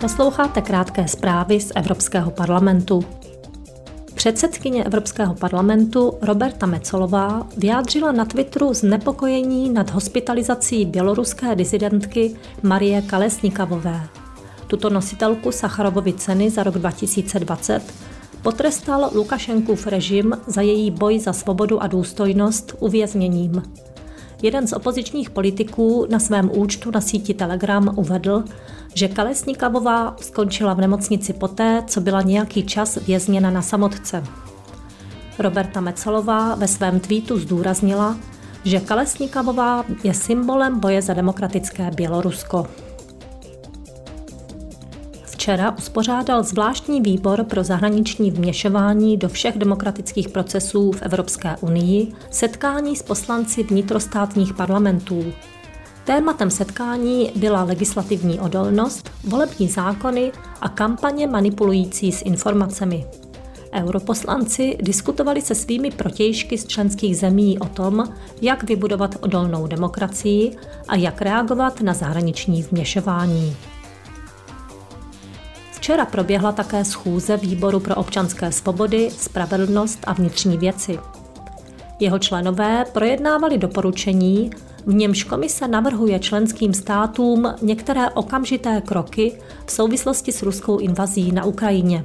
Posloucháte krátké zprávy z Evropského parlamentu. Předsedkyně Evropského parlamentu Roberta Mecolová vyjádřila na Twitteru znepokojení nad hospitalizací běloruské disidentky Marie Kalesnikavové. Tuto nositelku Sacharovovy ceny za rok 2020 potrestal Lukašenkův režim za její boj za svobodu a důstojnost uvězněním. Jeden z opozičních politiků na svém účtu na síti Telegram uvedl, že Kalesnikavová skončila v nemocnici poté, co byla nějaký čas vězněna na samotce. Roberta Mecelová ve svém tweetu zdůraznila, že Kalesnikavová je symbolem boje za demokratické Bělorusko. Včera uspořádal zvláštní výbor pro zahraniční vměšování do všech demokratických procesů v Evropské unii setkání s poslanci vnitrostátních parlamentů. Tématem setkání byla legislativní odolnost, volební zákony a kampaně manipulující s informacemi. Europoslanci diskutovali se svými protějšky z členských zemí o tom, jak vybudovat odolnou demokracii a jak reagovat na zahraniční vměšování. Včera proběhla také schůze Výboru pro občanské svobody, spravedlnost a vnitřní věci. Jeho členové projednávali doporučení, v němž komise navrhuje členským státům některé okamžité kroky v souvislosti s ruskou invazí na Ukrajině.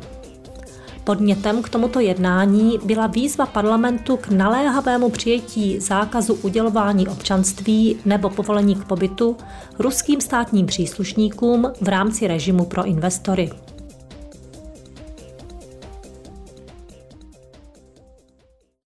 Podnětem k tomuto jednání byla výzva parlamentu k naléhavému přijetí zákazu udělování občanství nebo povolení k pobytu ruským státním příslušníkům v rámci režimu pro investory.